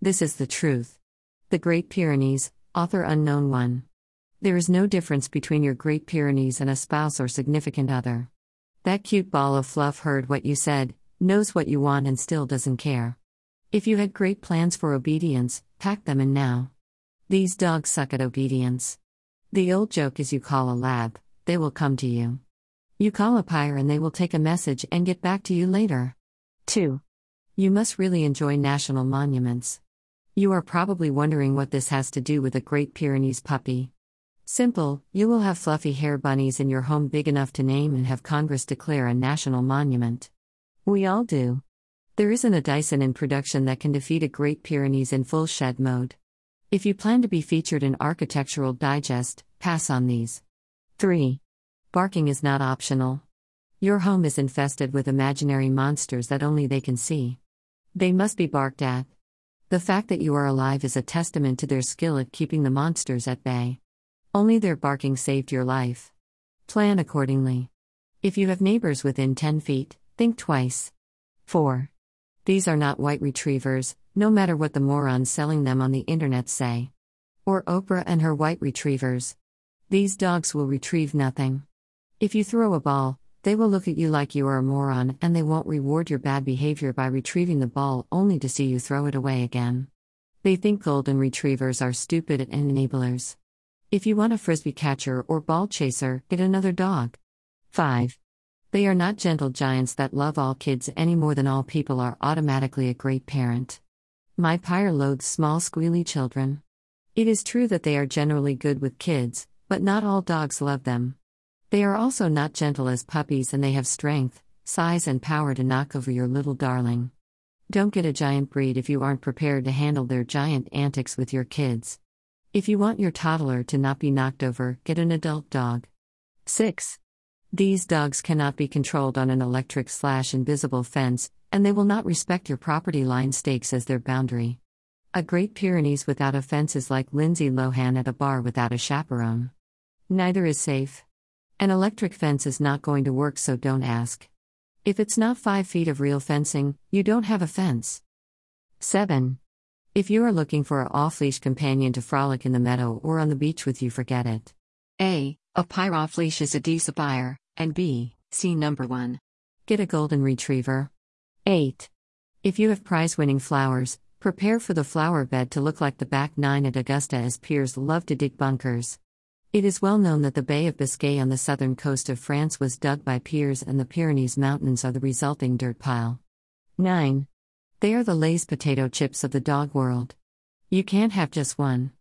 This is the truth. The Great Pyrenees, author unknown one. There is no difference between your Great Pyrenees and a spouse or significant other. That cute ball of fluff heard what you said, knows what you want, and still doesn't care. If you had great plans for obedience, pack them in now. These dogs suck at obedience. The old joke is you call a lab, they will come to you. You call a Pyr and they will take a message and get back to you later. 2. You must really enjoy national monuments. You are probably wondering what this has to do with a Great Pyrenees puppy. Simple, you will have fluffy hair bunnies in your home big enough to name and have Congress declare a national monument. We all do. There isn't a Dyson in production that can defeat a Great Pyrenees in full shed mode. If you plan to be featured in Architectural Digest, pass on these. 3. Barking is not optional. Your home is infested with imaginary monsters that only they can see. They must be barked at. The fact that you are alive is a testament to their skill at keeping the monsters at bay. Only their barking saved your life. Plan accordingly. If you have neighbors within 10 feet, think twice. 4. These are not white retrievers, no matter what the morons selling them on the internet say. Or Oprah and her white retrievers. These dogs will retrieve nothing. If you throw a ball, they will look at you like you are a moron and they won't reward your bad behavior by retrieving the ball only to see you throw it away again. They think golden retrievers are stupid and enablers. If you want a frisbee catcher or ball chaser, get another dog. 5. They are not gentle giants that love all kids any more than all people are automatically a great parent. My Pyr loathes small squealy children. It is true that they are generally good with kids, but not all dogs love them. They are also not gentle as puppies and they have strength, size, and power to knock over your little darling. Don't get a giant breed if you aren't prepared to handle their giant antics with your kids. If you want your toddler to not be knocked over, get an adult dog. 6. These dogs cannot be controlled on an electric slash invisible fence, and they will not respect your property line stakes as their boundary. A Great Pyrenees without a fence is like Lindsay Lohan at a bar without a chaperone. Neither is safe. An electric fence is not going to work, so don't ask. If it's not 5 feet of real fencing, you don't have a fence. 7. If you are looking for an off leash companion to frolic in the meadow or on the beach with you, forget it. A. A Pyr off leash is a buyer, and B. See number 1. Get a golden retriever. 8. If you have prize winning flowers, prepare for the flower bed to look like the back nine at Augusta as Pyrs love to dig bunkers. It is well known that the Bay of Biscay on the southern coast of France was dug by Pyrs, and the Pyrenees Mountains are the resulting dirt pile. 9. They are the Lay's potato chips of the dog world. You can't have just one.